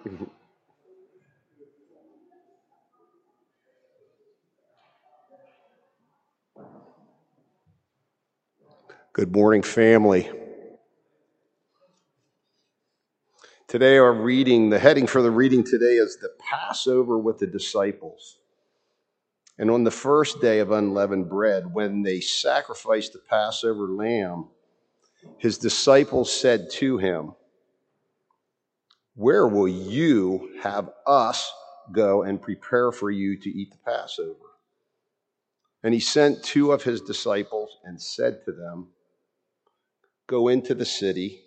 Good morning, family. Today, our reading, the heading for the reading today is the Passover with the disciples. And on the first day of unleavened bread, when they sacrificed the Passover lamb, his disciples said to him, Where will you have us go and prepare for you to eat the Passover? And he sent two of his disciples and said to them, Go into the city,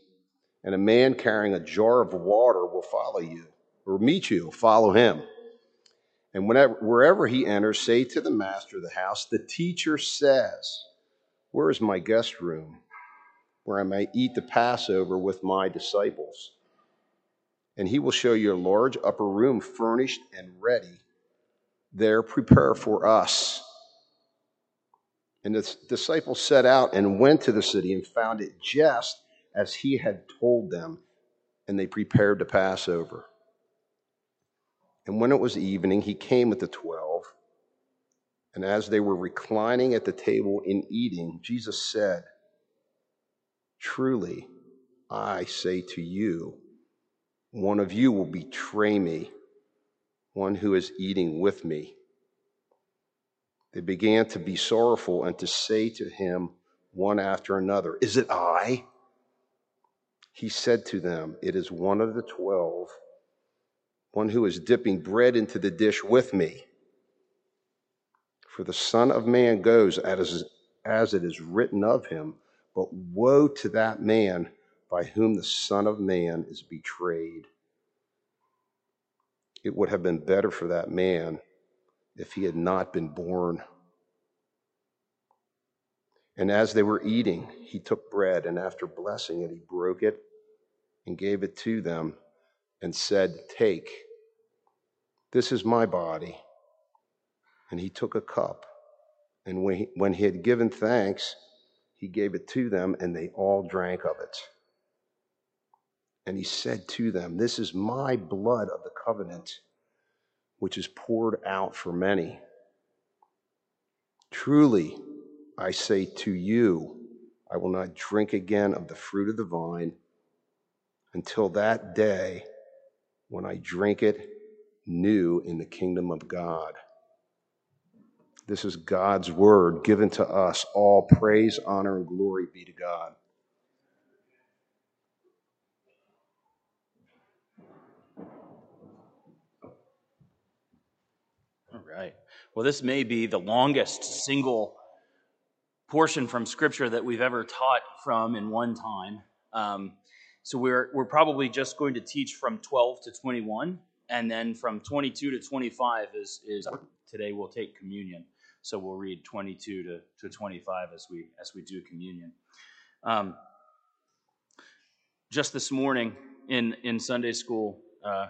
and a man carrying a jar of water will follow you, or meet you, follow him. And whenever, wherever he enters, say to the master of the house, The teacher says, Where is my guest room, where I may eat the Passover with my disciples? And he will show you a large upper room furnished and ready. There, prepare for us. And the disciples set out and went to the city and found it just as he had told them, and they prepared to pass over. And when it was evening, he came with the twelve. And as they were reclining at the table in eating, Jesus said, Truly, I say to you, one of you will betray me, one who is eating with me. They began to be sorrowful and to say to him one after another, Is it I? He said to them, It is one of the twelve, one who is dipping bread into the dish with me. For the Son of Man goes as, as it is written of him, but woe to that man by whom the Son of Man is betrayed. It would have been better for that man if he had not been born. And as they were eating, he took bread, and after blessing it, he broke it and gave it to them and said, Take, this is my body. And he took a cup, and when he, when he had given thanks, he gave it to them, and they all drank of it. And he said to them, This is my blood of the covenant which is poured out for many. Truly, I say to you, I will not drink again of the fruit of the vine until that day when I drink it new in the kingdom of God. This is God's word given to us. All praise, honor, and glory be to God. right. Well, this may be the longest single portion from Scripture that we've ever taught from in one time. Um, so we're we're probably just going to teach from 12 to 21, and then from 22 to 25 is is today we'll take communion. So we'll read 22 to, to 25 as we as we do communion. Um, just this morning in in Sunday school. Uh,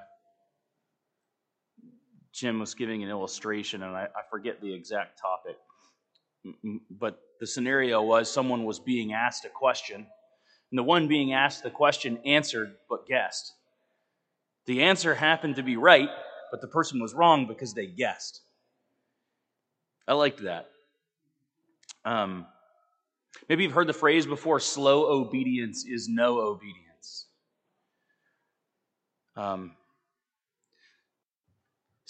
Jim was giving an illustration, and I, I forget the exact topic. But the scenario was someone was being asked a question, and the one being asked the question answered but guessed. The answer happened to be right, but the person was wrong because they guessed. I liked that. Um, maybe you've heard the phrase before slow obedience is no obedience. Um,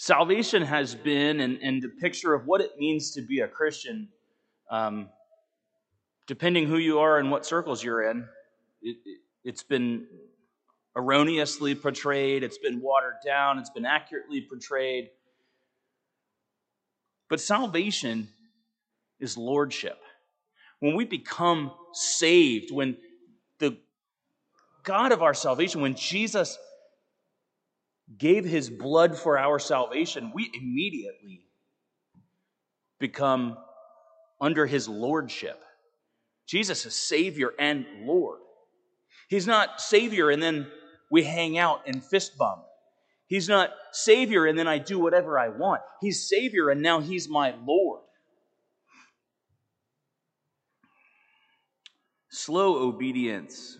Salvation has been, and, and the picture of what it means to be a Christian, um, depending who you are and what circles you're in, it, it, it's been erroneously portrayed, it's been watered down, it's been accurately portrayed. But salvation is lordship. When we become saved, when the God of our salvation, when Jesus gave his blood for our salvation, we immediately become under his lordship. Jesus is Savior and Lord. He's not Savior and then we hang out and fist bump. He's not Savior and then I do whatever I want. He's Savior and now He's my Lord. Slow obedience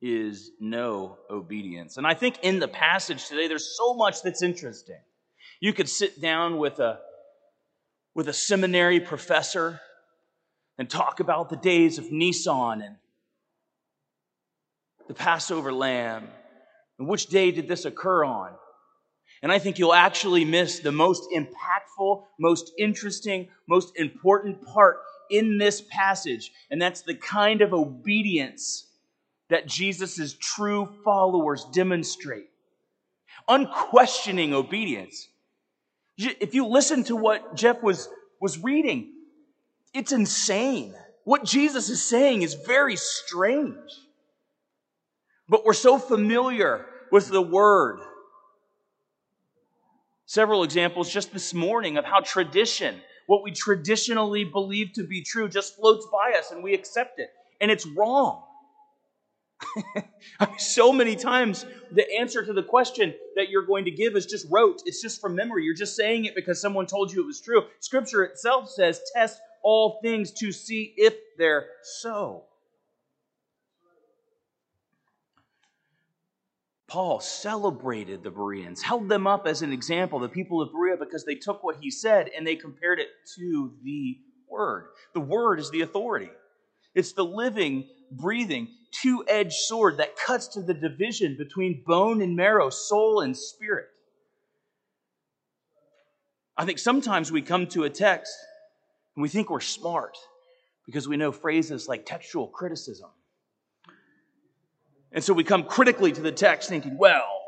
is no obedience. And I think in the passage today, there's so much that's interesting. You could sit down with a, with a seminary professor and talk about the days of Nisan and the Passover lamb and which day did this occur on. And I think you'll actually miss the most impactful, most interesting, most important part in this passage, and that's the kind of obedience that Jesus' true followers demonstrate. Unquestioning obedience. If you listen to what Jeff was, was reading, it's insane. What Jesus is saying is very strange. But we're so familiar with the word. Several examples just this morning of how tradition, what we traditionally believe to be true, just floats by us and we accept it. And it's wrong. so many times the answer to the question that you're going to give is just rote. It's just from memory. You're just saying it because someone told you it was true. Scripture itself says, test all things to see if they're so. Paul celebrated the Bereans, held them up as an example, the people of Berea, because they took what he said and they compared it to the Word. The Word is the authority, it's the living, breathing, two edged sword that cuts to the division between bone and marrow, soul and spirit. I think sometimes we come to a text and we think we're smart because we know phrases like textual criticism and so we come critically to the text thinking, well,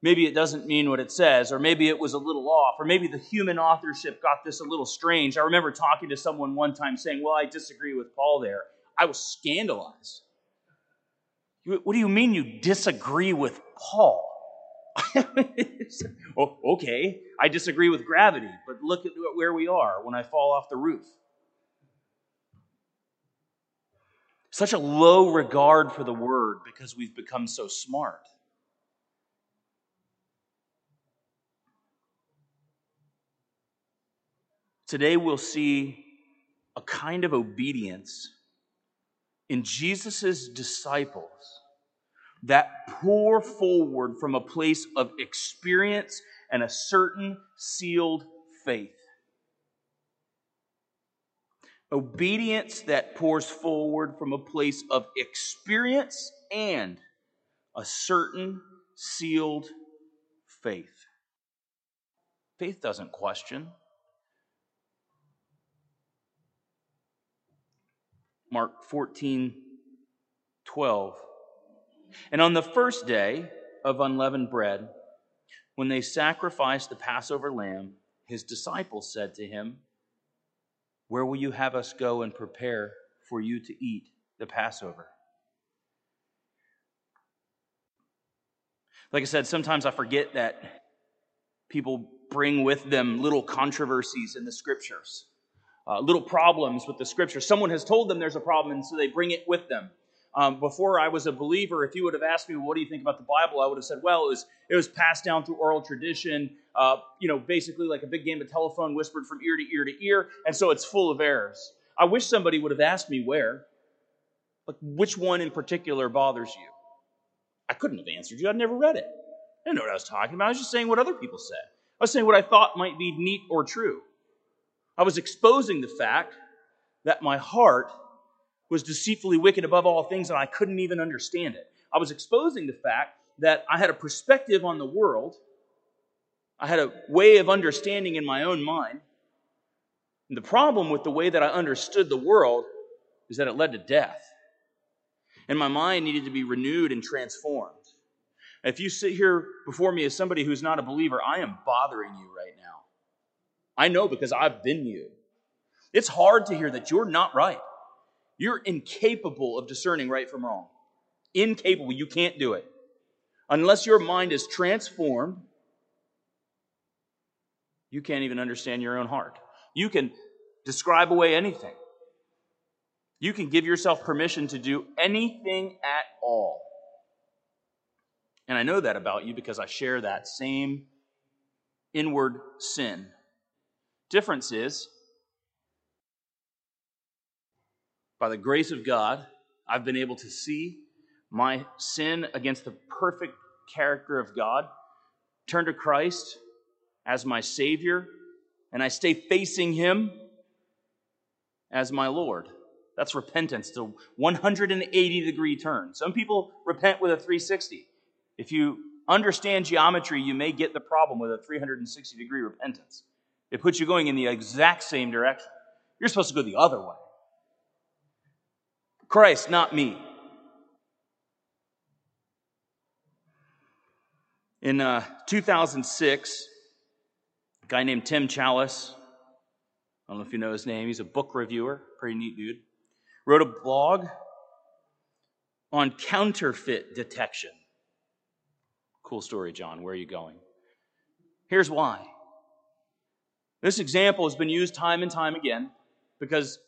maybe it doesn't mean what it says, or maybe it was a little off, or maybe the human authorship got this a little strange. I remember talking to someone one time saying, well, I disagree with Paul there. I was scandalized. What do you mean you disagree with Paul? oh, okay, I disagree with gravity, but look at where we are when I fall off the roof. such a low regard for the word because we've become so smart. Today we'll see a kind of obedience in Jesus' disciples that pour forward from a place of experience and a certain sealed faith. Obedience that pours forward from a place of experience and a certain sealed faith. Faith doesn't question. Mark 14, 12. And on the first day of unleavened bread, when they sacrificed the Passover lamb, his disciples said to him, where will you have us go and prepare for you to eat the Passover? Like I said, sometimes I forget that people bring with them little controversies in the scriptures, uh, little problems with the scripture. Someone has told them there's a problem, and so they bring it with them. Um, before I was a believer, if you would have asked me, what do you think about the Bible? I would have said, well, it was, it was passed down through oral tradition, uh, you know, basically like a big game of telephone whispered from ear to ear to ear, and so it's full of errors. I wish somebody would have asked me where. Like, which one in particular bothers you? I couldn't have answered you. I'd never read it. I didn't know what I was talking about. I was just saying what other people said. I was saying what I thought might be neat or true. I was exposing the fact that my heart was deceitfully wicked above all things and I couldn't even understand it. I was exposing the fact that I had a perspective on the world, I had a way of understanding in my own mind. And the problem with the way that I understood the world is that it led to death. And my mind needed to be renewed and transformed. If you sit here before me as somebody who's not a believer, I am bothering you right now. I know because I've been you. It's hard to hear that you're not right. You're incapable of discerning right from wrong. Incapable. You can't do it. Unless your mind is transformed, you can't even understand your own heart. You can describe away anything. You can give yourself permission to do anything at all. And I know that about you because I share that same inward sin. Difference is, by the grace of God, I've been able to see my sin against the perfect character of God, turn to Christ as my Savior, and I stay facing Him as my Lord. That's repentance. A 180 degree turn. Some people repent with a 360. If you understand geometry, you may get the problem with a 360 degree repentance. It puts you going in the exact same direction. You're supposed to go the other way. Christ, not me. In uh, 2006, a guy named Tim Challies, I don't know if you know his name, he's a book reviewer, pretty neat dude, wrote a blog on counterfeit detection. Cool story, John. Where are you going? Here's why. This example has been used time and time again because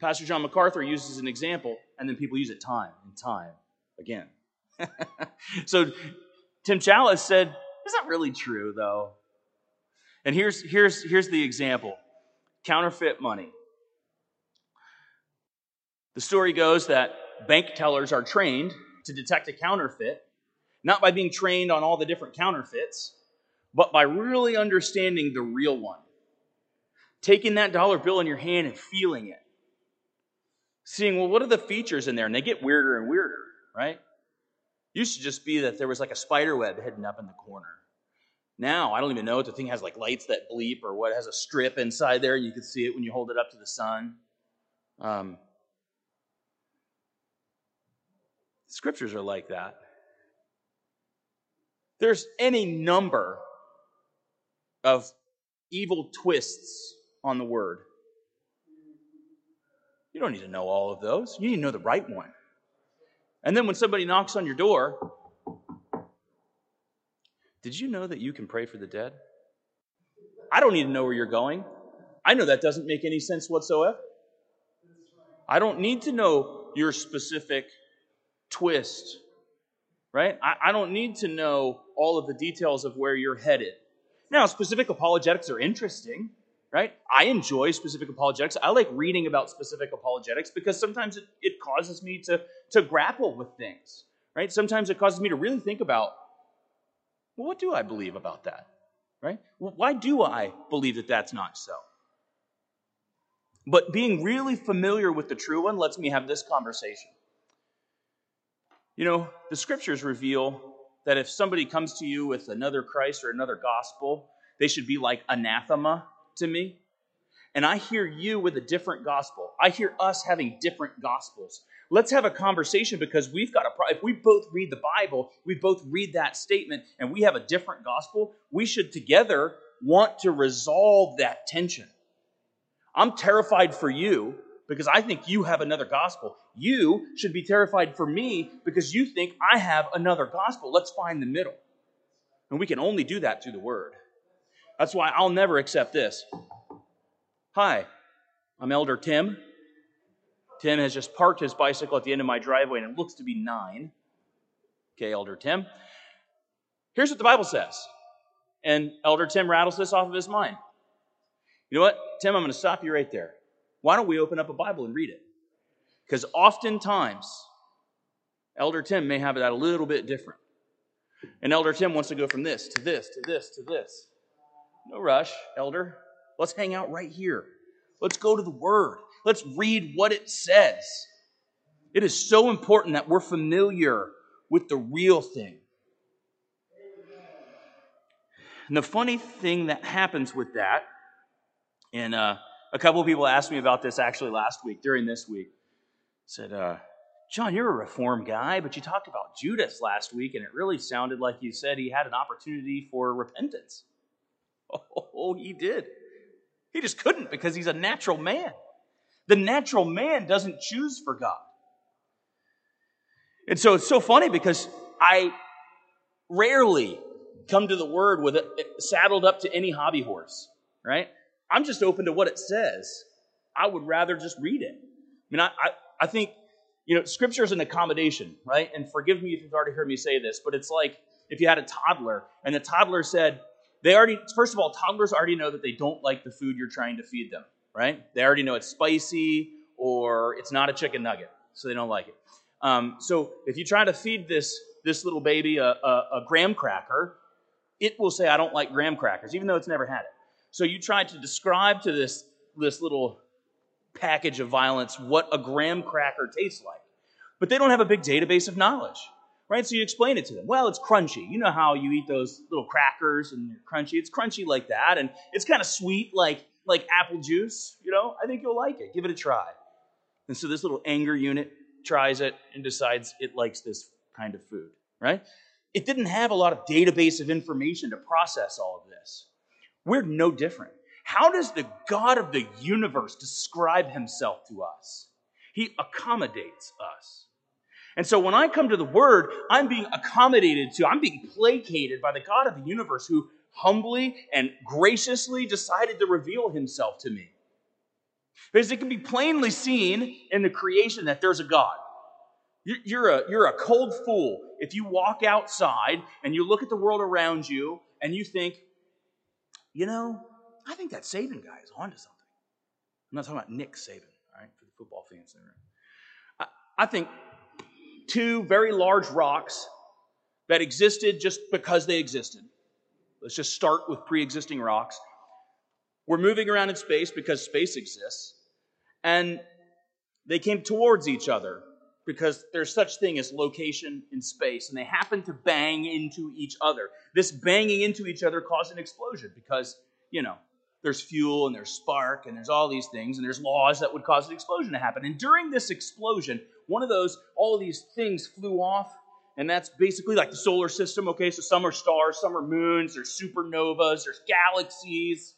Pastor John MacArthur uses an example, and then people use it time and time again. so Tim Challies said, Is that really true, though? And here's, here's, here's the example counterfeit money. The story goes that bank tellers are trained to detect a counterfeit, not by being trained on all the different counterfeits, but by really understanding the real one. Taking that dollar bill in your hand and feeling it seeing, well, what are the features in there? And they get weirder and weirder, right? Used to just be that there was like a spider web hidden up in the corner. Now, I don't even know if the thing has like lights that bleep or what has a strip inside there. You can see it when you hold it up to the sun. Um, scriptures are like that. There's any number of evil twists on the word. You don't need to know all of those. You need to know the right one. And then when somebody knocks on your door, did you know that you can pray for the dead? I don't need to know where you're going. I know that doesn't make any sense whatsoever. I don't need to know your specific twist, right? I, I, don't need to know all of the details of where you're headed. Now, specific apologetics are interesting right? I enjoy specific apologetics. I like reading about specific apologetics because sometimes it, it causes me to, to grapple with things, right? Sometimes it causes me to really think about, well, what do I believe about that, right? why do I believe that that's not so? But being really familiar with the true one lets me have this conversation. You know, the scriptures reveal that if somebody comes to you with another Christ or another gospel, they should be like anathema to me. And I hear you with a different gospel. I hear us having different gospels. Let's have a conversation because we've got a problem. If we both read the Bible, we both read that statement, and we have a different gospel, we should together want to resolve that tension. I'm terrified for you because I think you have another gospel. You should be terrified for me because you think I have another gospel. Let's find the middle. And we can only do that through the word. That's why I'll never accept this. Hi, I'm Elder Tim. Tim has just parked his bicycle at the end of my driveway and it looks to be nine. Okay, Elder Tim. Here's what the Bible says. And Elder Tim rattles this off of his mind. You know what, Tim, I'm going to stop you right there. Why don't we open up a Bible and read it? Because oftentimes, Elder Tim may have that a little bit different. And Elder Tim wants to go from this to this to this to this. No rush, elder. Let's hang out right here. Let's go to the Word. Let's read what it says. It is so important that we're familiar with the real thing. And the funny thing that happens with that, and uh, a couple of people asked me about this actually last week, during this week, said, uh, John, you're a reform guy, but you talked about Judas last week, and it really sounded like you said he had an opportunity for repentance. Oh, he did. He just couldn't because he's a natural man. The natural man doesn't choose for God. And so it's so funny because I rarely come to the word with it saddled up to any hobby horse, right? I'm just open to what it says. I would rather just read it. I mean, I, I, I think, you know, scripture is an accommodation, right? And forgive me if you've already heard me say this, but it's like if you had a toddler and the toddler said, they already, first of all, toddlers already know that they don't like the food you're trying to feed them, right? They already know it's spicy or it's not a chicken nugget, so they don't like it. Um, so if you try to feed this, this little baby a, a, a graham cracker, it will say, I don't like graham crackers, even though it's never had it. So you try to describe to this, this little package of violence what a graham cracker tastes like. But they don't have a big database of knowledge, right? So you explain it to them. Well, it's crunchy. You know how you eat those little crackers and they're crunchy. It's crunchy like that, and it's kind of sweet like like apple juice. You know, I think you'll like it. Give it a try. And so this little anger unit tries it and decides it likes this kind of food, right? It didn't have a lot of database of information to process all of this. We're no different. How does the God of the universe describe himself to us? He accommodates us. And so when I come to the Word, I'm being accommodated to, I'm being placated by the God of the universe who humbly and graciously decided to reveal himself to me. Because it can be plainly seen in the creation that there's a God. You're a, you're a cold fool if you walk outside and you look at the world around you and you think, you know, I think that Saban guy is onto something. I'm not talking about Nick Saban, all right, for the football fans in the room. I, I think two very large rocks that existed just because they existed. Let's just start with pre existing rocks. We're moving around in space because space exists. And they came towards each other because there's such thing as location in space, and they happen to bang into each other. This banging into each other caused an explosion because, you know, there's fuel and there's spark and there's all these things and there's laws that would cause an explosion to happen. And during this explosion, one of those, all of these things flew off, and that's basically like the solar system. Okay, so some are stars, some are moons, there's supernovas, there's galaxies.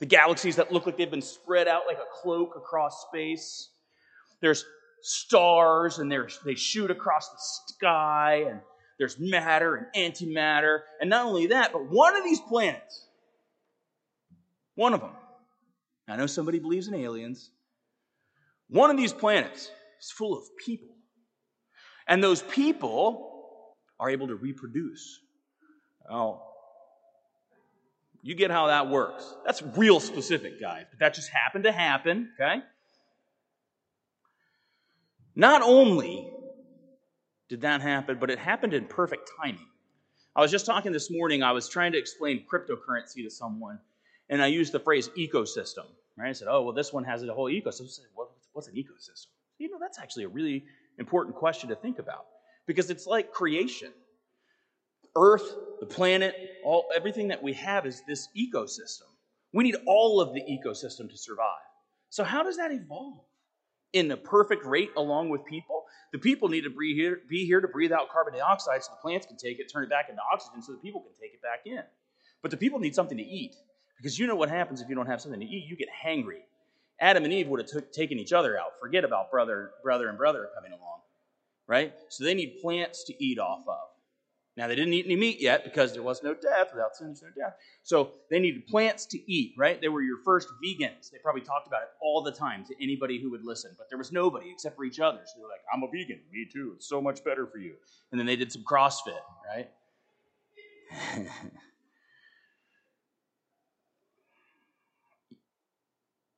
The galaxies that look like they've been spread out like a cloak across space. There's stars and they shoot across the sky and there's matter and antimatter. And not only that, but one of these planets, one of them, I know somebody believes in aliens, one of these planets is full of people. And those people are able to reproduce. Oh, you get how that works. That's real specific, guys. But that just happened to happen, okay? Not only did that happen, but it happened in perfect timing. I was just talking this morning, I was trying to explain cryptocurrency to someone, and I used the phrase ecosystem. Right? I said, oh, well, this one has a whole ecosystem. I said, what's an ecosystem? You know, that's actually a really important question to think about because it's like creation. Earth, the planet, all everything that we have is this ecosystem. We need all of the ecosystem to survive. So how does that evolve? In the perfect rate along with people. The people need to be here, be here to breathe out carbon dioxide so the plants can take it, turn it back into oxygen so the people can take it back in. But the people need something to eat because you know what happens if you don't have something to eat? You get hangry. Adam and Eve would have took, taken each other out. Forget about brother, brother and brother coming along, right? So they need plants to eat off of. Now, they didn't eat any meat yet because there was no death. Without sin, there's no death. So they needed plants to eat, right? They were your first vegans. They probably talked about it all the time to anybody who would listen, but there was nobody except for each other. So they're like, I'm a vegan. Me too. It's so much better for you. And then they did some CrossFit, right?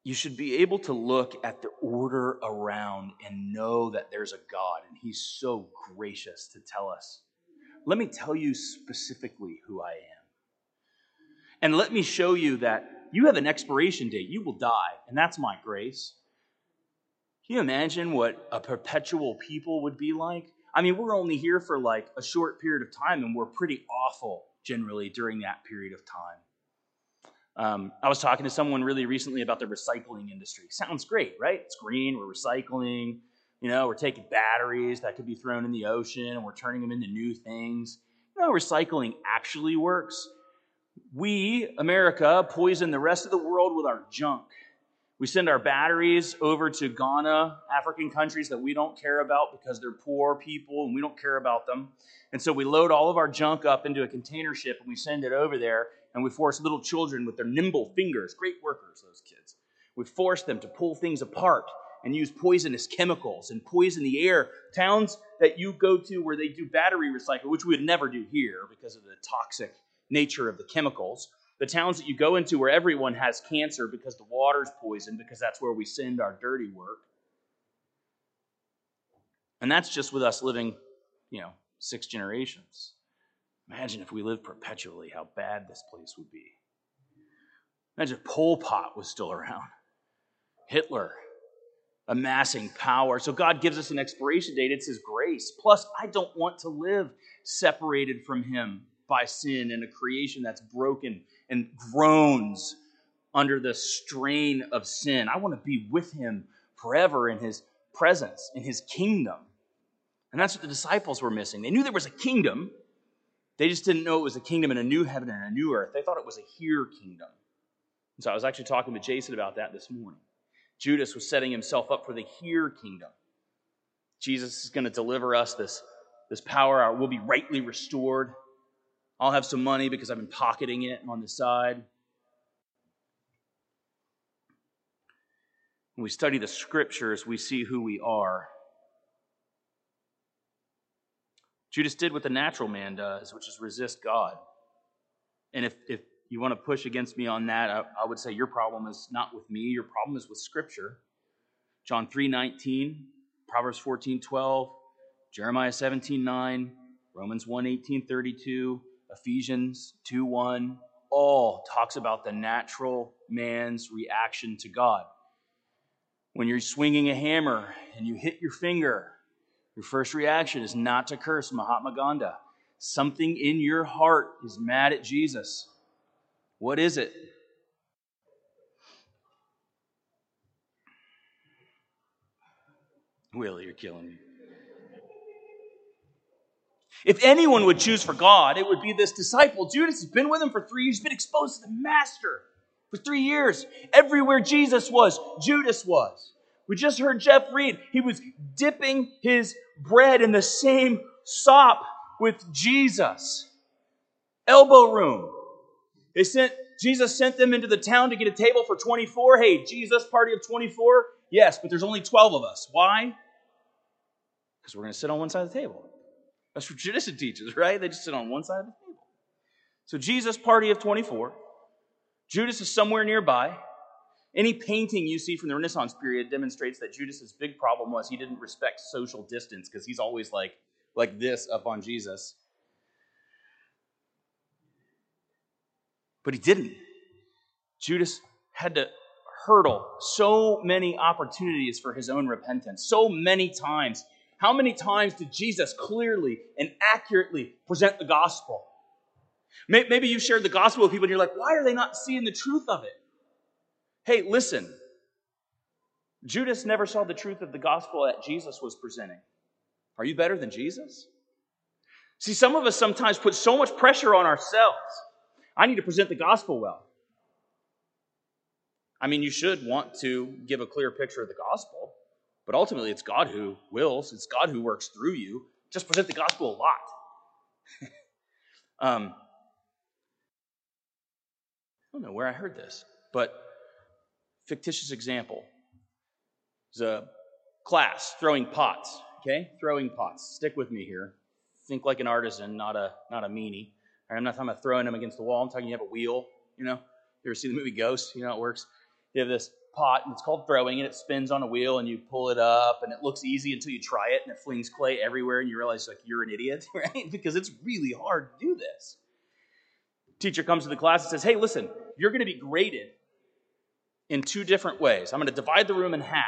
you should be able to look at the order around and know that there's a God, and He's so gracious to tell us let me tell you specifically who I am. And let me show you that you have an expiration date. You will die, and that's my grace. Can you imagine what a perpetual people would be like? I mean, we're only here for like a short period of time, and we're pretty awful generally during that period of time. Um, I was talking to someone really recently about the recycling industry. Sounds great, right? It's green, we're recycling, you know, we're taking batteries that could be thrown in the ocean and we're turning them into new things. You know, recycling actually works. We, America, poison the rest of the world with our junk. We send our batteries over to Ghana, African countries that we don't care about because they're poor people and we don't care about them. And so we load all of our junk up into a container ship and we send it over there and we force little children with their nimble fingers, great workers, those kids. We force them to pull things apart and use poisonous chemicals and poison the air. Towns that you go to where they do battery recycle, which we would never do here because of the toxic nature of the chemicals. The towns that you go into where everyone has cancer because the water's poisoned, because that's where we send our dirty work. And that's just with us living, you know, six generations. Imagine if we lived perpetually, how bad this place would be. Imagine if Pol Pot was still around, Hitler amassing power. So God gives us an expiration date. It's His grace. Plus, I don't want to live separated from Him by sin and a creation that's broken and groans under the strain of sin. I want to be with Him forever in His presence, in His kingdom. And that's what the disciples were missing. They knew there was a kingdom. They just didn't know it was a kingdom in a new heaven and a new earth. They thought it was a here kingdom. And so I was actually talking to Jason about that this morning. Judas was setting himself up for the here kingdom. Jesus is going to deliver us this, this power. We'll be rightly restored. I'll have some money because I've been pocketing it on the side. When we study the scriptures, we see who we are. Judas did what the natural man does, which is resist God. And if, if you want to push against me on that, I, I, would say your problem is not with me, your problem is with Scripture. John 3 19, Proverbs 14 12, Jeremiah 17 9, Romans 1 18 32, Ephesians 2 1, all talks about the natural man's reaction to God. When you're swinging a hammer and you hit your finger, your first reaction is not to curse Mahatma Gandhi. Something in your heart is mad at Jesus. What is it? Will, you're killing me. If anyone would choose for God, it would be this disciple. Judas has been with him for three years, he's been exposed to the master for three years. Everywhere Jesus was, Judas was. We just heard Jeff read. He was dipping his bread in the same sop with Jesus. Elbow room. They sent Jesus sent them into the town to get a table for 24. Hey, Jesus, party of 24? Yes, but there's only 12 of us. Why? Because we're going to sit on one side of the table. That's what tradition teaches, right? They just sit on one side of the table. So, Jesus, party of 24. Judas is somewhere nearby. Any painting you see from the Renaissance period demonstrates that Judas's big problem was he didn't respect social distance because he's always like, like this up on Jesus. But he didn't. Judas had to hurdle so many opportunities for his own repentance, so many times. How many times did Jesus clearly and accurately present the gospel? Maybe you've shared the gospel with people and you're like, why are they not seeing the truth of it? Hey, listen. Judas never saw the truth of the gospel that Jesus was presenting. Are you better than Jesus? See, some of us sometimes put so much pressure on ourselves. I need to present the gospel well. I mean, you should want to give a clear picture of the gospel, but ultimately it's God who wills, it's God who works through you. Just present the gospel a lot. um, I don't know where I heard this, but fictitious example. There's a class throwing pots, okay? Throwing pots. Stick with me here. Think like an artisan, not a not a meanie. I'm not talking about throwing them against the wall. I'm talking you have a wheel, you know? You ever see the movie Ghost? You know how it works? You have this pot, and it's called throwing, and it spins on a wheel, and you pull it up, and it looks easy until you try it, and it flings clay everywhere, and you realize like you're an idiot, right? because it's really hard to do this. Teacher comes to the class and says, "Hey, listen, you're going to be graded in two different ways. I'm going to divide the room in half.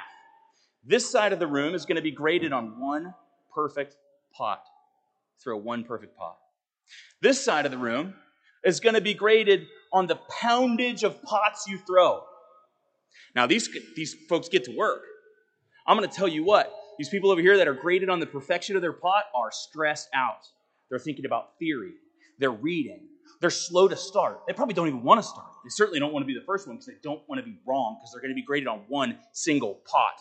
This side of the room is going to be graded on one perfect pot. Throw one perfect pot. This side of the room is going to be graded on the poundage of pots you throw. Now, these, these folks get to work. I'm going to tell you what, these people over here that are graded on the perfection of their pot are stressed out. They're thinking about theory, they're reading, they're slow to start. They probably don't even want to start. They certainly don't want to be the first one because they don't want to be wrong because they're going to be graded on one single pot.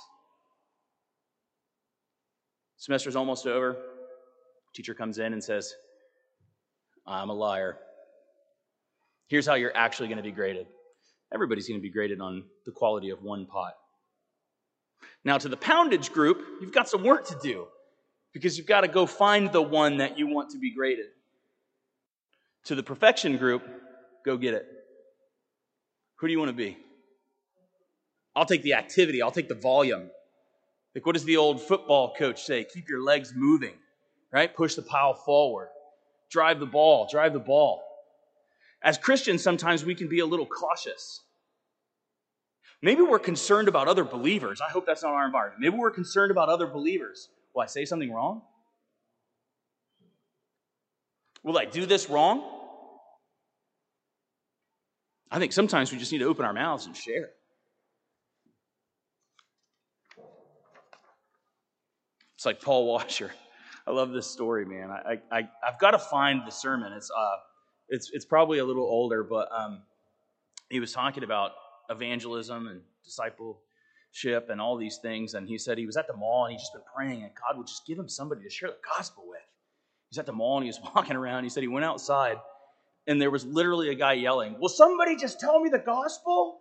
Semester's almost over. Teacher comes in and says, I'm a liar. Here's how you're actually going to be graded. Everybody's going to be graded on the quality of one pot. Now, to the poundage group, you've got some work to do because you've got to go find the one that you want to be graded. To the perfection group, go get it. Who do you want to be? I'll take the activity, I'll take the volume. Like, what does the old football coach say? Keep your legs moving, right? Push the pile forward. Drive the ball, drive the ball. As Christians, sometimes we can be a little cautious. Maybe we're concerned about other believers. I hope that's not our environment. Maybe we're concerned about other believers. Will I say something wrong? Will I do this wrong? I think sometimes we just need to open our mouths and share. It's like Paul Washer. I love this story, man. I, I, I've got to find the sermon. It's, uh, it's, it's probably a little older, but um, he was talking about evangelism and discipleship and all these things. And he said he was at the mall and he'd just been praying, and God would just give him somebody to share the gospel with. He's at the mall and he was walking around. He said he went outside and there was literally a guy yelling, Will somebody just tell me the gospel?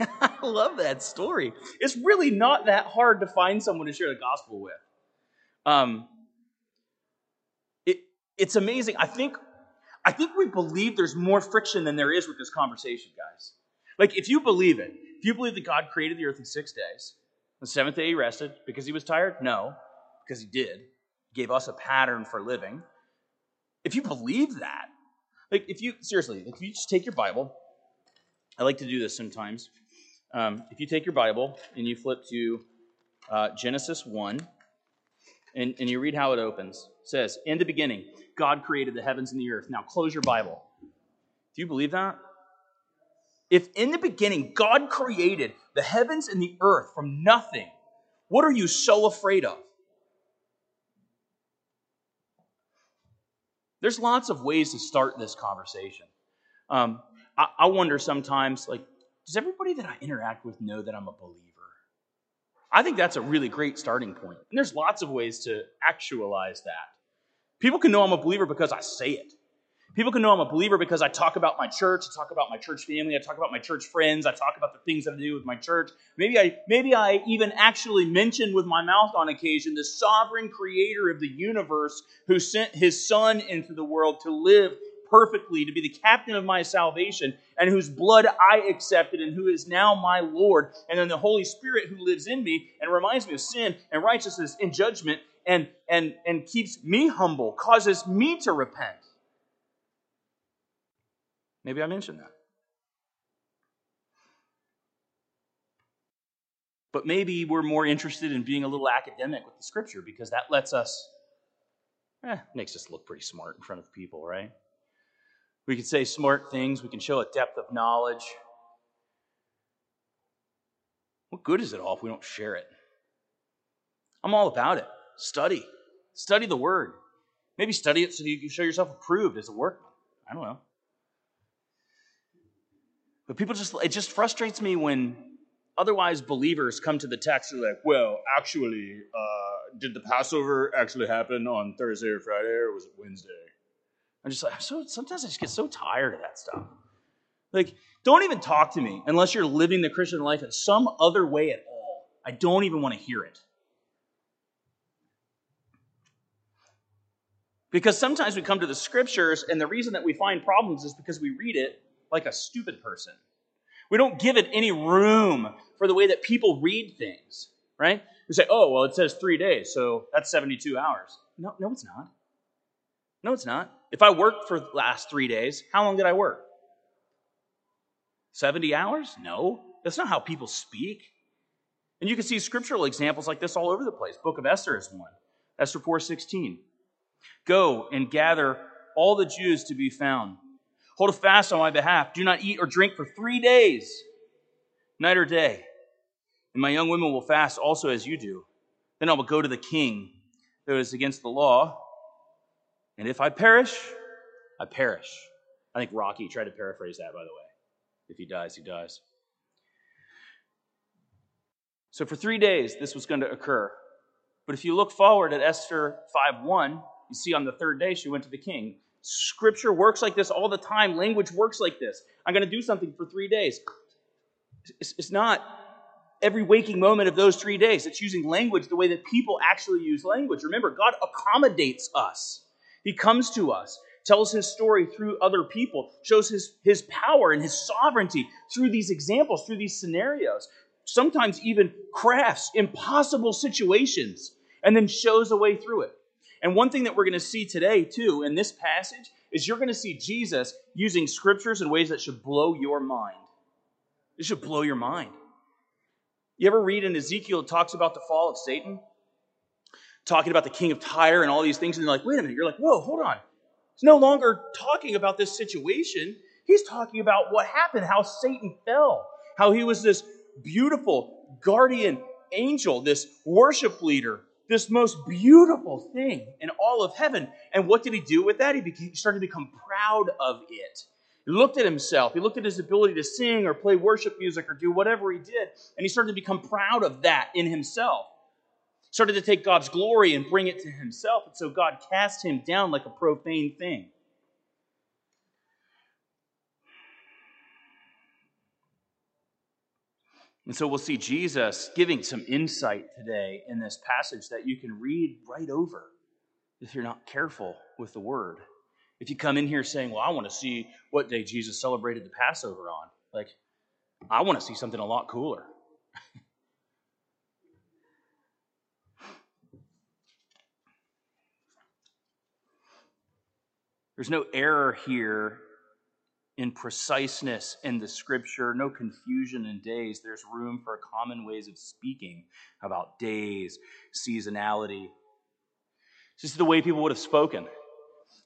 I love that story. It's really not that hard to find someone to share the gospel with. Um, it, it's amazing. I think, I think we believe there's more friction than there is with this conversation, guys. Like, if you believe it, if you believe that God created the earth in six days, the seventh day he rested because he was tired? No, because he did. He gave us a pattern for living. If you believe that, like, if you, seriously, if you just take your Bible, I like to do this sometimes. Um, if you take your Bible and you flip to uh, Genesis 1, and, and you read how it opens, it says, In the beginning, God created the heavens and the earth. Now close your Bible. Do you believe that? If in the beginning God created the heavens and the earth from nothing, what are you so afraid of? There's lots of ways to start this conversation. Um, I, I wonder sometimes, like, does everybody that I interact with know that I'm a believer? I think that's a really great starting point. And there's lots of ways to actualize that. People can know I'm a believer because I say it. People can know I'm a believer because I talk about my church, I talk about my church family, I talk about my church friends, I talk about the things that I do with my church. Maybe I maybe I even actually mention with my mouth on occasion the sovereign creator of the universe who sent his son into the world to live perfectly, to be the captain of my salvation, and whose blood I accepted, and who is now my Lord. And then the Holy Spirit who lives in me and reminds me of sin and righteousness and judgment and, and, and keeps me humble, causes me to repent. Maybe I mentioned that. But maybe we're more interested in being a little academic with the scripture because that lets us, eh, makes us look pretty smart in front of people, right? We can say smart things, we can show a depth of knowledge. What good is it all if we don't share it? I'm all about it. Study. Study the word. Maybe study it so you can show yourself approved as a workman. I don't know. But people just, it just frustrates me when otherwise believers come to the text and are like, well, actually, uh, did the Passover actually happen on Thursday or Friday or was it Wednesday? I'm just like, so, sometimes I just get so tired of that stuff. Like, don't even talk to me unless you're living the Christian life in some other way at all. I don't even want to hear it. Because sometimes we come to the scriptures, and the reason that we find problems is because we read it like a stupid person. We don't give it any room for the way that people read things, right? We say, oh, well, it says three days, so that's 72 hours. No, no, it's not. No, it's not. If I worked for the last three days, how long did I work? 70 hours? No. That's not how people speak. And you can see scriptural examples like this all over the place. Book of Esther is one. Esther 4:16. Go and gather all the Jews to be found Hold a fast on my behalf. Do not eat or drink for three days, night or day. And my young women will fast also as you do. Then I will go to the king that is against the law. And if I perish, I perish. I think Rocky tried to paraphrase that, by the way. If he dies, he dies. So for three days, this was going to occur. But if you look forward at Esther 5 1, you see on the third day she went to the king. Scripture works like this all the time. Language works like this. I'm going to do something for three days. It's, not every waking moment of those three days. It's using language the way that people actually use language. Remember, God accommodates us, He comes to us, tells His story through other people, shows His, his power and His sovereignty through these examples, through these scenarios. sometimes even crafts impossible situations and then shows a way through it. And one thing that we're going to see today, too, in this passage, is you're going to see Jesus using scriptures in ways that should blow your mind. It should blow your mind. You ever read in Ezekiel, it talks about the fall of Satan? Talking about the king of Tyre and all these things, and they're like, wait a minute, you're like, whoa, hold on. He's no longer talking about this situation. He's talking about what happened, how Satan fell, how he was this beautiful guardian angel, this worship leader, this most beautiful thing in all of heaven. And what did he do with that? He, became, started to become proud of it. He looked at himself. He looked at his ability to sing or play worship music or do whatever he did, and he started to become proud of that in himself. Started to take God's glory and bring it to himself. And so God cast him down like a profane thing. And so we'll see Jesus giving some insight today in this passage that you can read right over if you're not careful with the word. If you come in here saying, Well, I want to see what day Jesus celebrated the Passover on, like, I want to see something a lot cooler. There's no error here in preciseness in the scripture, no confusion in days. There's room for common ways of speaking about days, seasonality. It's just the way people would have spoken.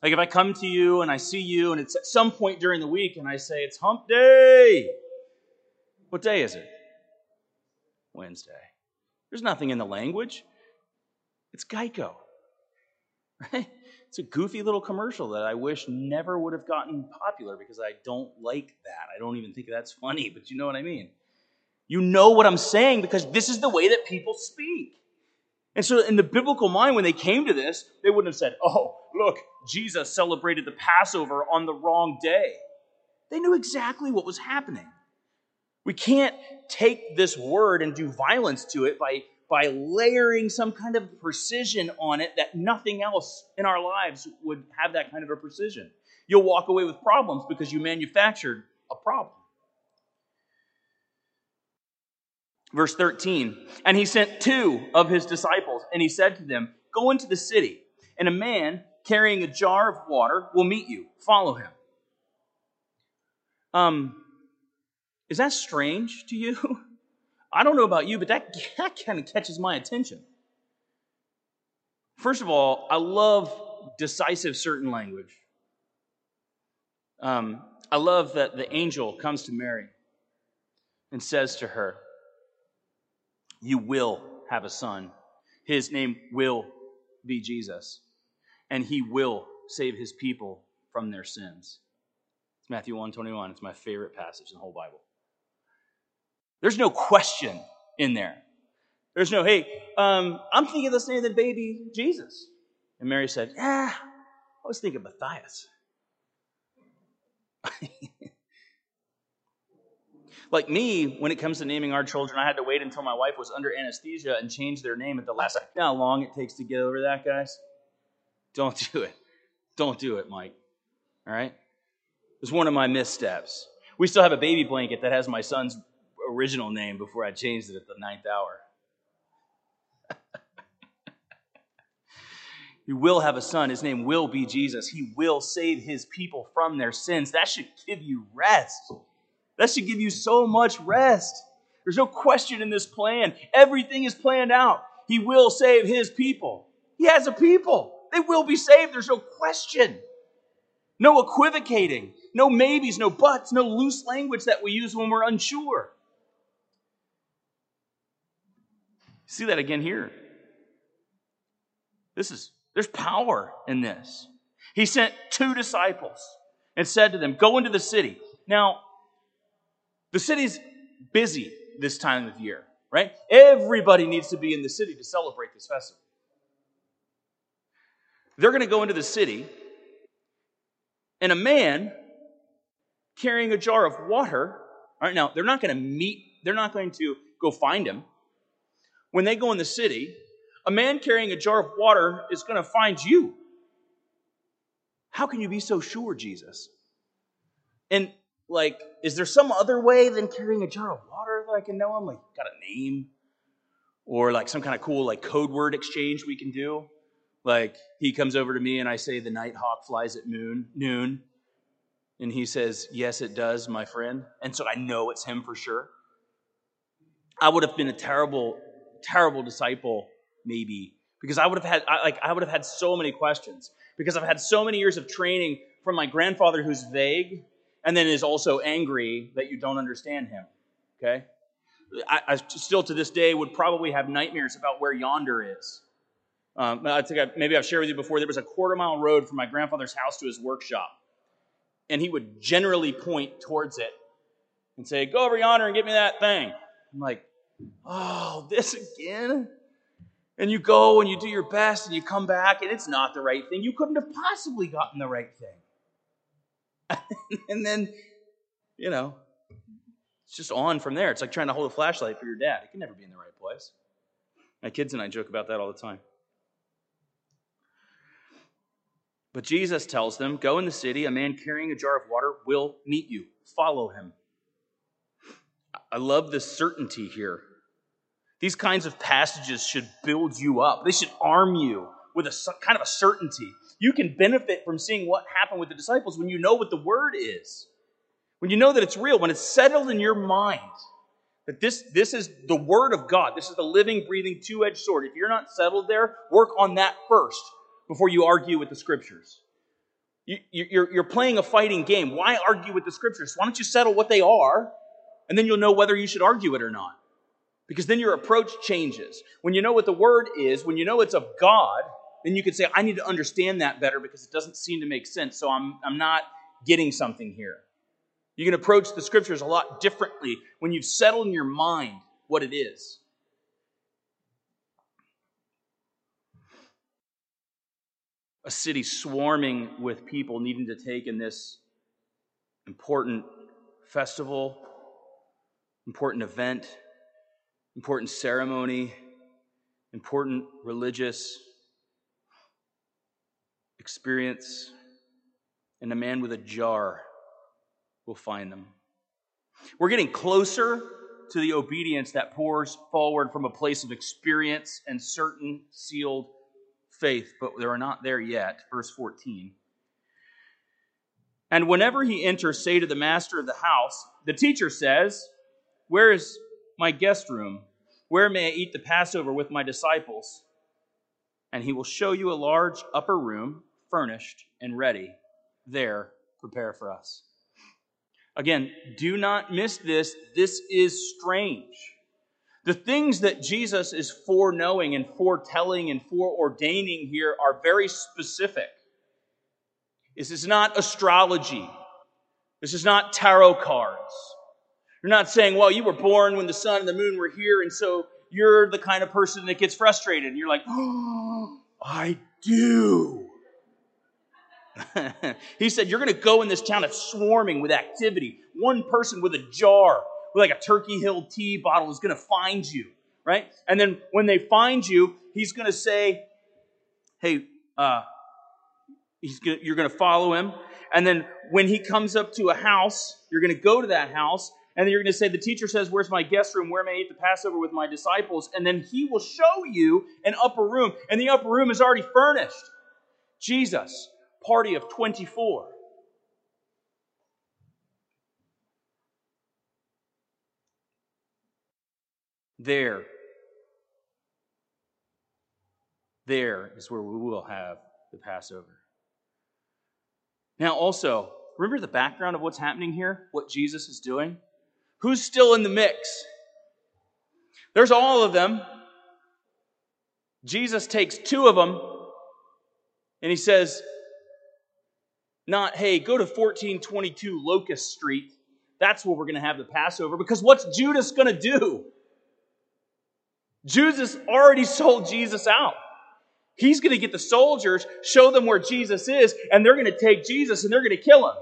Like if I come to you and I see you and it's at some point during the week and I say, it's hump day. What day is it? Wednesday. There's nothing in the language. It's Geico. Right? It's a goofy little commercial that I wish never would have gotten popular because I don't like that. I don't even think that's funny, but you know what I mean. You know what I'm saying because this is the way that people speak. And so, in the biblical mind, when they came to this, they wouldn't have said, Oh, look, Jesus celebrated the Passover on the wrong day. They knew exactly what was happening. We can't take this word and do violence to it by by layering some kind of precision on it that nothing else in our lives would have that kind of a precision. You'll walk away with problems because you manufactured a problem. Verse 13, and he sent two of his disciples, and he said to them, Go into the city, and a man carrying a jar of water will meet you. Follow him. Um, is that strange to you? I don't know about you, but that, that kind of catches my attention. First of all, I love decisive certain language. Um, I love that the angel comes to Mary and says to her, You will have a son. His name will be Jesus, and he will save his people from their sins. It's Matthew 121. It's my favorite passage in the whole Bible. There's no question in there. There's no, hey, um, I'm thinking of the name of the baby Jesus. And Mary said, yeah, I was thinking Matthias. like me, when it comes to naming our children, I had to wait until my wife was under anesthesia and change their name at the last. You know how long it takes to get over that, guys? Don't do it. Don't do it, Mike. All right? It was one of my missteps. We still have a baby blanket that has my son's original name before I changed it at the ninth hour. he will have a son. His name will be Jesus. He will save his people from their sins. That should give you rest. That should give you so much rest. There's no question in this plan. Everything is planned out. He will save his people. He has a people. They will be saved. There's no question. No equivocating. No maybes, no buts, no loose language that we use when we're unsure. See that again here. This is, there's power in this. He sent two disciples and said to them, Go into the city. Now, the city's busy this time of year, right? Everybody needs to be in the city to celebrate this festival. They're going to go into the city, and a man carrying a jar of water, all right, now they're not going to meet, they're not going to go find him when they go in the city, a man carrying a jar of water is going to find you. How can you be so sure, Jesus? And like, is there some other way than carrying a jar of water that I can know him? Like, got a name? Or like some kind of cool like code word exchange we can do? Like he comes over to me and I say the night hawk flies at moon noon. And he says, Yes, it does, my friend. And so I know it's him for sure. I would have been a terrible, terrible disciple, maybe, because I would have had I, like I would have had so many questions because I've had so many years of training from my grandfather who's vague and then is also angry that you don't understand him. Okay? I, I still to this day would probably have nightmares about where yonder is. Um, I think I, maybe I've shared with you before. There was a quarter mile road from my grandfather's house to his workshop, and he would generally point towards it and say, "Go over yonder and get me that thing." I'm like, "Oh, this again." And you go and you do your best and you come back and it's not the right thing. You couldn't have possibly gotten the right thing. and then, you know, it's just on from there. It's like trying to hold a flashlight for your dad. It can never be in the right place. My kids and I joke about that all the time. But Jesus tells them, Go in the city, a man carrying a jar of water will meet you. Follow him. I love the certainty here. These kinds of passages should build you up, they should arm you with a kind of a certainty. You can benefit from seeing what happened with the disciples when you know what the word is, when you know that it's real, when it's settled in your mind. That this, this is the Word of God. This is the living, breathing, two edged sword. If you're not settled there, work on that first before you argue with the scriptures. You, you're, you're playing a fighting game. Why argue with the scriptures? Why don't you settle what they are, and then you'll know whether you should argue it or not? Because then your approach changes. When you know what the word is, when you know it's of God, then you can say, I need to understand that better because it doesn't seem to make sense. So I'm, I'm not getting something here. You can approach the scriptures a lot differently when you've settled in your mind what it is. a city swarming with people needing to take in this important festival, important event, important ceremony, important religious experience, and a man with a jar will find them. We're getting closer to the obedience that pours forward from a place of experience and certain sealed faith, but they are not there yet. Verse 14. And whenever he enters, say to the master of the house, the teacher says, Where is my guest room? Where may I eat the Passover with my disciples? And he will show you a large upper room, furnished and ready. There, prepare for us. Again, do not miss this. This is strange. The things that Jesus is foreknowing and foretelling and foreordaining here are very specific. This is not astrology. This is not tarot cards. You're not saying, well, you were born when the sun and the moon were here, and so you're the kind of person that gets frustrated. And you're like, oh, I do. he said, You're going to go in this town that's swarming with activity. One person with a jar with like a Turkey Hill tea bottle is going to find you, right? And then when they find you, he's going to say, hey, uh, gonna, you're going to follow him. And then when he comes up to a house, you're going to go to that house, and then you're going to say, The teacher says, Where's my guest room? Where may I eat the Passover with my disciples? And then he will show you an upper room, and the upper room is already furnished. Jesus, party of 24. There, there is where we will have the Passover. Now, also, remember the background of what's happening here? What Jesus is doing? Who's still in the mix? There's all of them. Jesus takes two of them and he says, not, hey, go to 1422 Locust Street. That's where we're going to have the Passover. Because what's Judas going to do? Judas already sold Jesus out. He's going to get the soldiers, show them where Jesus is, and they're going to take Jesus and they're going to kill him.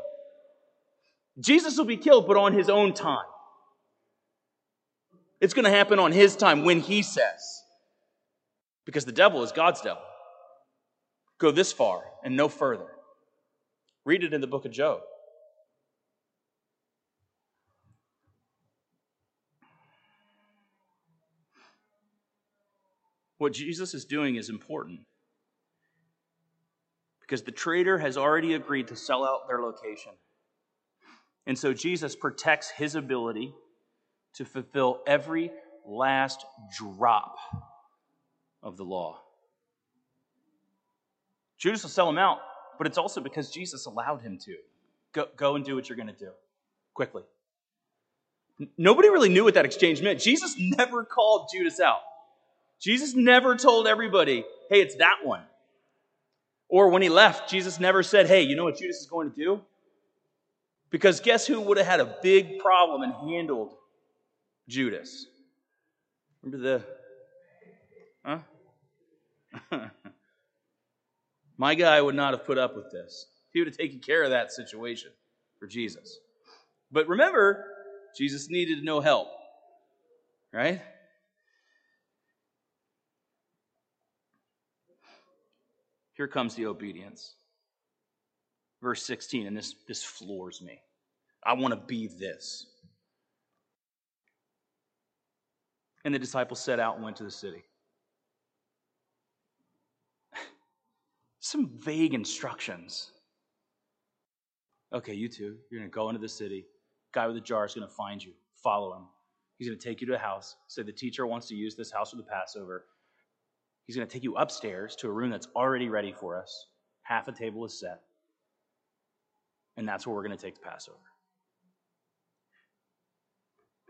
Jesus will be killed, but on his own time. It's going to happen on his time when he says. Because the devil is God's devil. Go this far and no further. Read it in the book of Job. What Jesus is doing is important because the traitor has already agreed to sell out their location. And so Jesus protects his ability to fulfill every last drop of the law. Judas will sell him out, but it's also because Jesus allowed him to. Go, go and do what you're going to do quickly. Nobody really knew what that exchange meant. Jesus never called Judas out. Jesus never told everybody, hey, it's that one. Or when he left, Jesus never said, hey, you know what Judas is going to do? Because guess who would have had a big problem and handled Judas? Remember the. Huh? My guy would not have put up with this. He would have taken care of that situation for Jesus. But remember, Jesus needed no help, right? Here comes the obedience. Verse 16, and this, this floors me. I want to be this. And the disciples set out and went to the city. Some vague instructions. Okay, you two, you're going to go into the city. Guy with the jar is going to find you. Follow him. He's going to take you to a house. Say the teacher wants to use this house for the Passover. He's going to take you upstairs to a room that's already ready for us. Half a table is set. And that's where we're going to take the Passover.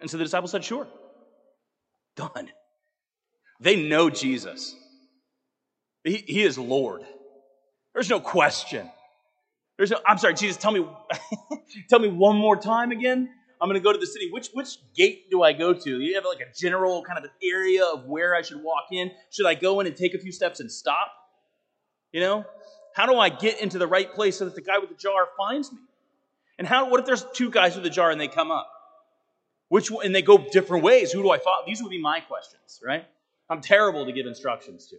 And so the disciples said, Sure. Done. They know Jesus. He, he is Lord. There's no question. There's no, I'm sorry, Jesus, tell me, tell me one more time again. I'm going to go to the city. Which, which gate do I go to? You have like a general kind of an area of where I should walk in. Should I go in and take a few steps and stop? You know? How do I get into the right place so that the guy with the jar finds me? And how, what if there's two guys with a jar and they come up? Which, and they go different ways. Who do I follow? These would be my questions, right? I'm terrible to give instructions to.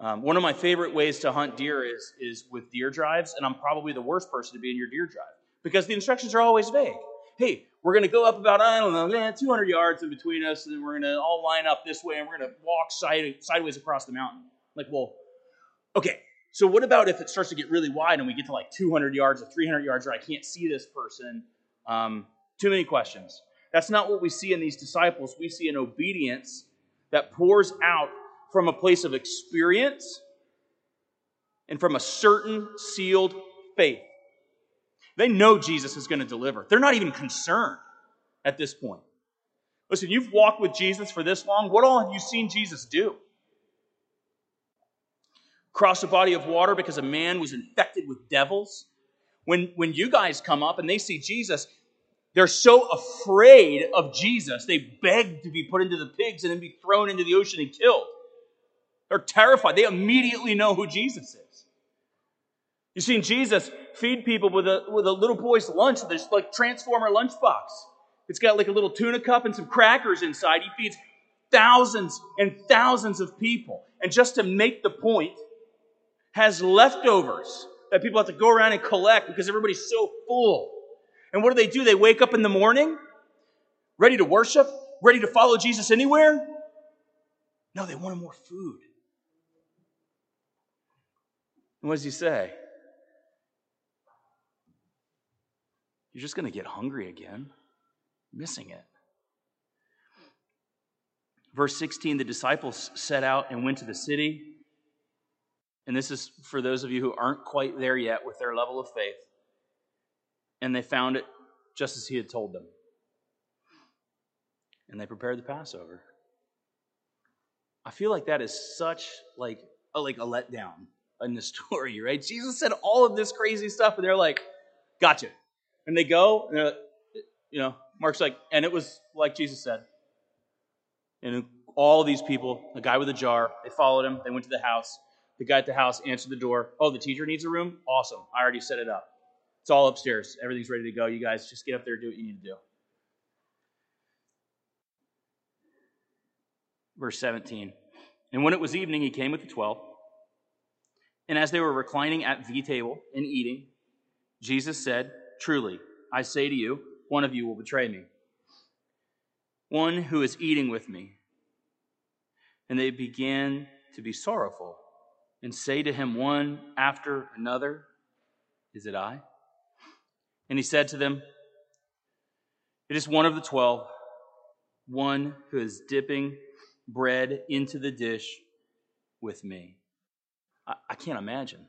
Um, one of my favorite ways to hunt deer is, is with deer drives, and I'm probably the worst person to be in your deer drive because the instructions are always vague. Hey, we're going to go up about, I don't know, 200 yards in between us, and then we're going to all line up this way, and we're going to walk side, sideways across the mountain. Like, well, okay, so what about if it starts to get really wide and we get to like 200 yards or 300 yards where I can't see this person? Um, too many questions. That's not what we see in these disciples. We see an obedience that pours out from a place of experience and from a certain sealed faith. They know Jesus is going to deliver. They're not even concerned at this point. Listen, you've walked with Jesus for this long. What all have you seen Jesus do? Cross a body of water because a man was infected with devils. When, when you guys come up and they see Jesus, they're so afraid of Jesus, they beg to be put into the pigs and then be thrown into the ocean and killed. They're terrified. They immediately know who Jesus is. You've seen Jesus feed people with a, with a little boy's lunch, this like transformer lunchbox. It's got like a little tuna cup and some crackers inside. He feeds thousands and thousands of people. And just to make the point, has leftovers that people have to go around and collect because everybody's so full. And what do they do? They wake up in the morning, ready to worship, ready to follow Jesus anywhere? No, they wanted more food. And what does he say? You're just going to get hungry again, missing it. Verse 16 the disciples set out and went to the city. And this is for those of you who aren't quite there yet with their level of faith and they found it just as he had told them. And they prepared the Passover. I feel like that is such like a, like a letdown in the story, right? Jesus said all of this crazy stuff, and they're like, "Gotcha," and they go, and you know, Mark's like, and it was like Jesus said, and all these people, the guy with the jar, they followed him. They went to the house. The guy at the house answered the door. Oh, the teacher needs a room. Awesome, I already set it up. It's all upstairs. Everything's ready to go. You guys just get up there, and do what you need to do. Verse 17. And when it was evening, he came with the twelve. And as they were reclining at the table and eating, Jesus said, Truly, I say to you, one of you will betray me. One who is eating with me. And they began to be sorrowful and say to him one after another, Is it I? And he said to them, It is one of the twelve, one who is dipping bread into the dish with me. I, I can't imagine.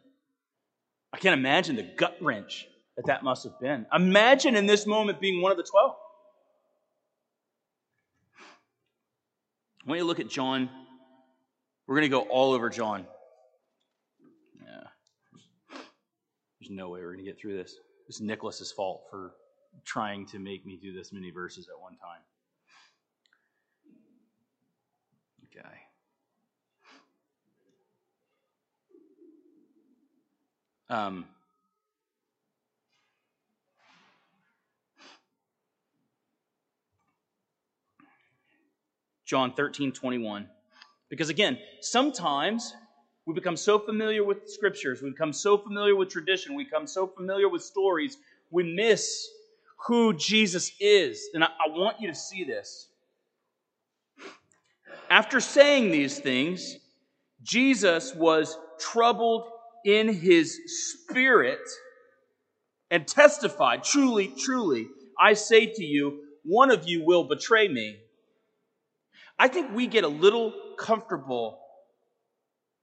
I can't imagine the gut wrench that that must have been. Imagine in this moment being one of the twelve. When you look at John, we're going to go all over John. Yeah. There's no way we're going to get through this. It's Nicholas's fault for trying to make me do this many verses at one time. Okay. Um, John 13, 21. Because again, sometimes we become so familiar with scriptures, we become so familiar with tradition, we become so familiar with stories, we miss who Jesus is. And I, I want you to see this. After saying these things, Jesus was troubled in his spirit and testified, Truly, truly, I say to you, one of you will betray me. I think we get a little comfortable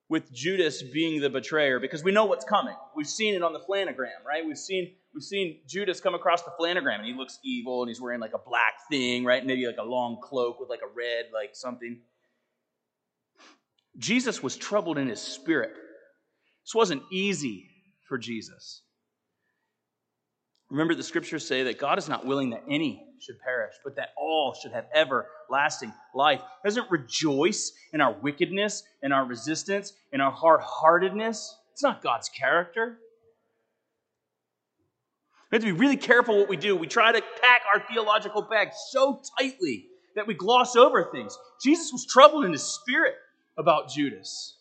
with Judas being the betrayer because we know what's coming. We've seen it on the flanogram, right? We've seen we've seen Judas come across the flanogram and he looks evil and he's wearing like a black thing, right? Maybe like a long cloak with like a red like something. Jesus was troubled in his spirit. This wasn't easy for Jesus. Remember, the scriptures say that God is not willing that any should perish, but that all should have everlasting life. Doesn't rejoice in our wickedness, in our resistance, in our hard heartedness. It's not God's character. We have to be really careful what we do. We try to pack our theological bag so tightly that we gloss over things. Jesus was troubled in his spirit about Judas.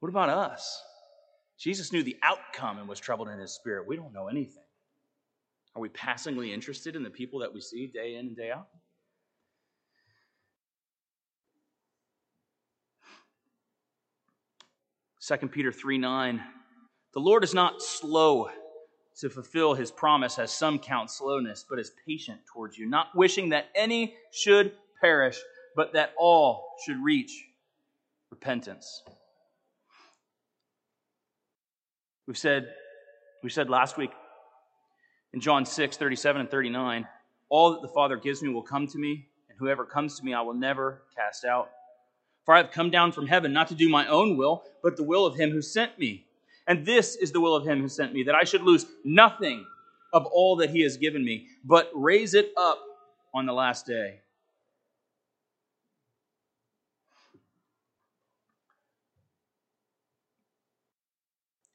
What about us? Jesus knew the outcome and was troubled in his spirit. We don't know anything. Are we passingly interested in the people that we see day in and day out? Second Peter 3 9. The Lord is not slow to fulfill his promise, as some count slowness, but is patient towards you, not wishing that any should perish, but that all should reach repentance. We've said, we said last week in John 6, 37 and 39, all that the Father gives me will come to me, and whoever comes to me I will never cast out. For I have come down from heaven not to do my own will, but the will of him who sent me. And this is the will of him who sent me, that I should lose nothing of all that he has given me, but raise it up on the last day.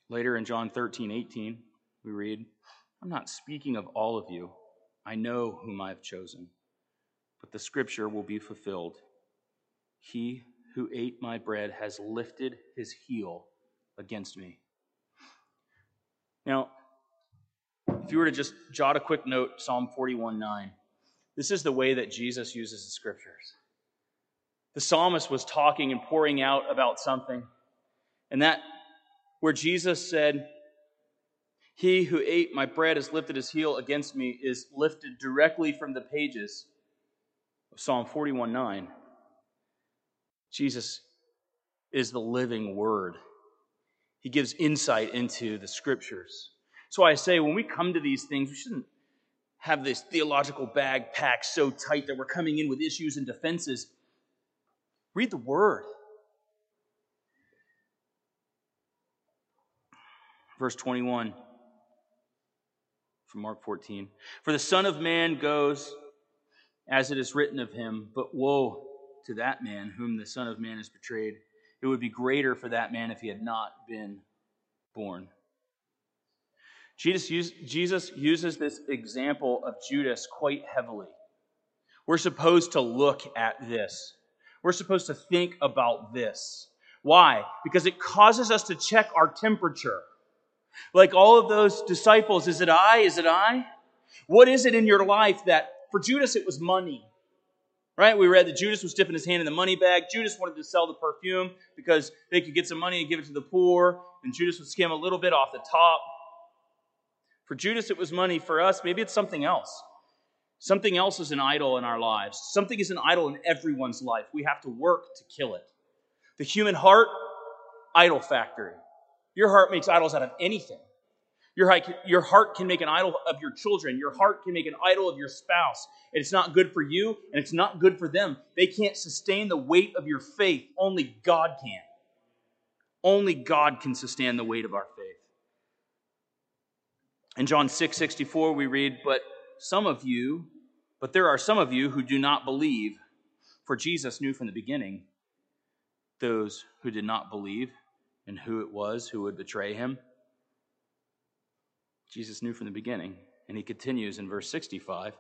Later in John 13, 18, we read, I'm not speaking of all of you. I know whom I have chosen. But the scripture will be fulfilled. He who ate my bread has lifted his heel against me. Now, if you were to just jot a quick note, Psalm 41 9, this is the way that Jesus uses the scriptures. The psalmist was talking and pouring out about something, and that where Jesus said, He who ate my bread has lifted his heel against me, is lifted directly from the pages of Psalm 41 9. Jesus is the living word. He gives insight into the scriptures. So I say, when we come to these things, we shouldn't have this theological bag packed so tight that we're coming in with issues and defenses. Read the word. Verse 21 from Mark 14. For the Son of Man goes as it is written of him, but woe to that man whom the Son of Man has betrayed. It would be greater for that man if he had not been born. Jesus, Jesus uses this example of Judas quite heavily. We're supposed to look at this. We're supposed to think about this. Why? Because it causes us to check our temperature. Like all of those disciples, is it I? Is it I? What is it in your life that, for Judas, it was money. Right? We read that Judas was dipping his hand in the money bag. Judas wanted to sell the perfume because they could get some money and give it to the poor, and Judas would skim a little bit off the top. For Judas, it was money. For us, maybe it's something else. Something else is an idol in our lives. Something is an idol in everyone's life. We have to work to kill it. The human heart, idol factory. Your heart makes idols out of anything. Your, your heart can make an idol of your children. Your heart can make an idol of your spouse. And it's not good for you, and it's not good for them. They can't sustain the weight of your faith. Only God can. Only God can sustain the weight of our faith. In John 6 64, we read, But some of you, but there are some of you who do not believe, for Jesus knew from the beginning those who did not believe and who it was who would betray him. Jesus knew from the beginning. And he continues in verse 65.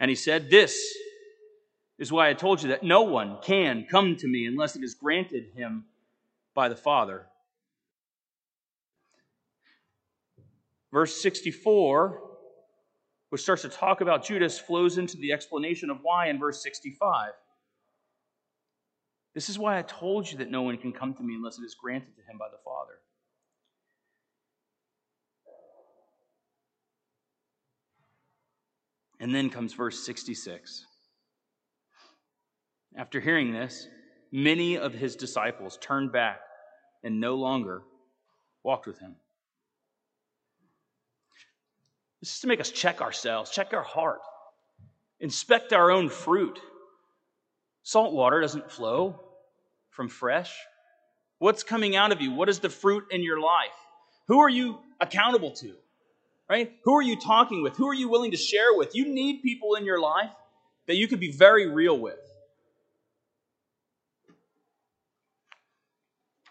And he said, This is why I told you that no one can come to me unless it is granted him by the Father. Verse 64, which starts to talk about Judas, flows into the explanation of why in verse 65. This is why I told you that no one can come to me unless it is granted to him by the Father. And then comes verse 66. After hearing this, many of his disciples turned back and no longer walked with him. This is to make us check ourselves, check our heart, inspect our own fruit. Salt water doesn't flow from fresh. What's coming out of you? What is the fruit in your life? Who are you accountable to? right? Who are you talking with? Who are you willing to share with? You need people in your life that you can be very real with.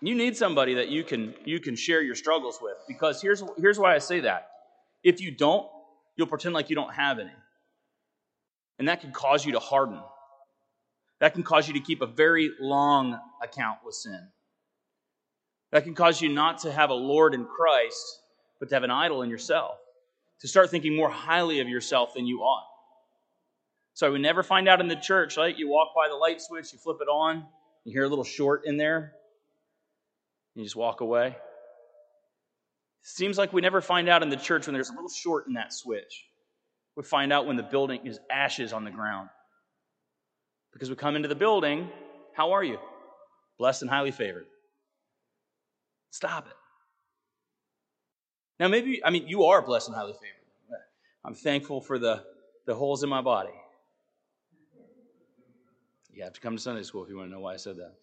You need somebody that you can you can share your struggles with because here's here's why I say that. If you don't, you'll pretend like you don't have any. And that can cause you to harden. That can cause you to keep a very long account with sin. That can cause you not to have a Lord in Christ, but to have an idol in yourself to start thinking more highly of yourself than you ought. So we never find out in the church, right? You walk by the light switch, you flip it on, you hear a little short in there, you just walk away. Seems like we never find out in the church when there's a little short in that switch. We find out when the building is ashes on the ground. Because we come into the building, how are you? Blessed and highly favored. Stop it. Now, maybe, I mean, you are blessed and highly favored. I'm thankful for the, the holes in my body. You have to come to Sunday school if you want to know why I said that.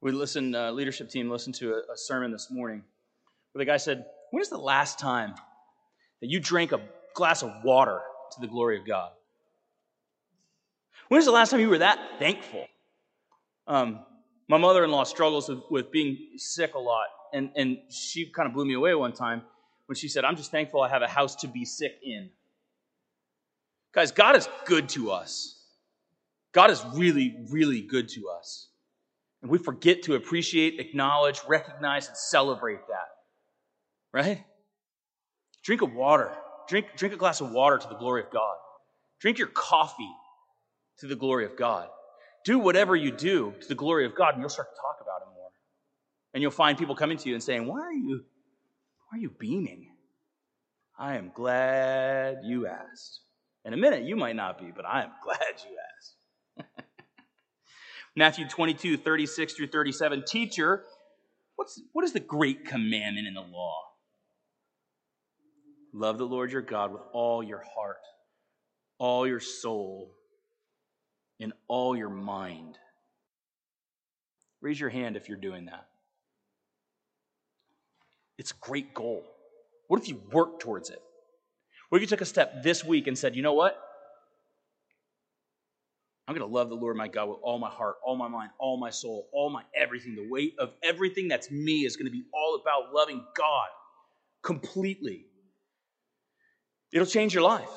We listened, uh, leadership team listened to a, a sermon this morning where the guy said, When is the last time that you drank a glass of water to the glory of God? When is the last time you were that thankful? Um, my mother in law struggles with, with being sick a lot and, and she kind of blew me away one time when she said, I'm just thankful I have a house to be sick in. Guys, God is good to us. God is really, really good to us. And we forget to appreciate, acknowledge, recognize, and celebrate that. Right? Drink a water. Drink, drink a glass of water to the glory of God. Drink your coffee to the glory of God. Do whatever you do to the glory of God, and you'll start to talk about Him more. And you'll find people coming to you and saying, Why are you, why are you beaming? I am glad you asked. In a minute, you might not be, but I am glad you asked. Matthew 22, 36 through 37. Teacher, what's, what is the great commandment in the law? Love the Lord your God with all your heart, all your soul, and all your mind. Raise your hand if you're doing that. It's a great goal. What if you work towards it? What if you took a step this week and said, you know what? I'm going to love the Lord my God with all my heart, all my mind, all my soul, all my everything. The weight of everything that's me is going to be all about loving God completely. It'll change your life.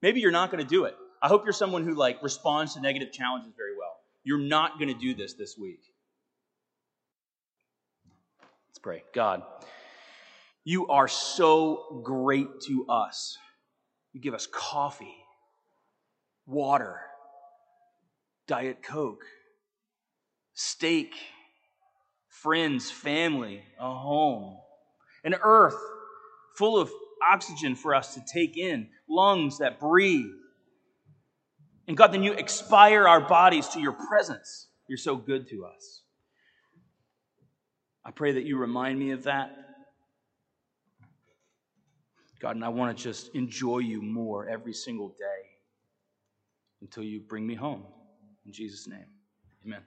Maybe you're not going to do it. I hope you're someone who like responds to negative challenges very well. You're not going to do this this week. Let's pray. God, you are so great to us. You give us coffee, water, Diet Coke, steak, friends, family, a home, an earth full of oxygen for us to take in, lungs that breathe. And God, then you expire our bodies to your presence. You're so good to us. I pray that you remind me of that. God, and I want to just enjoy you more every single day until you bring me home. In Jesus' name, amen.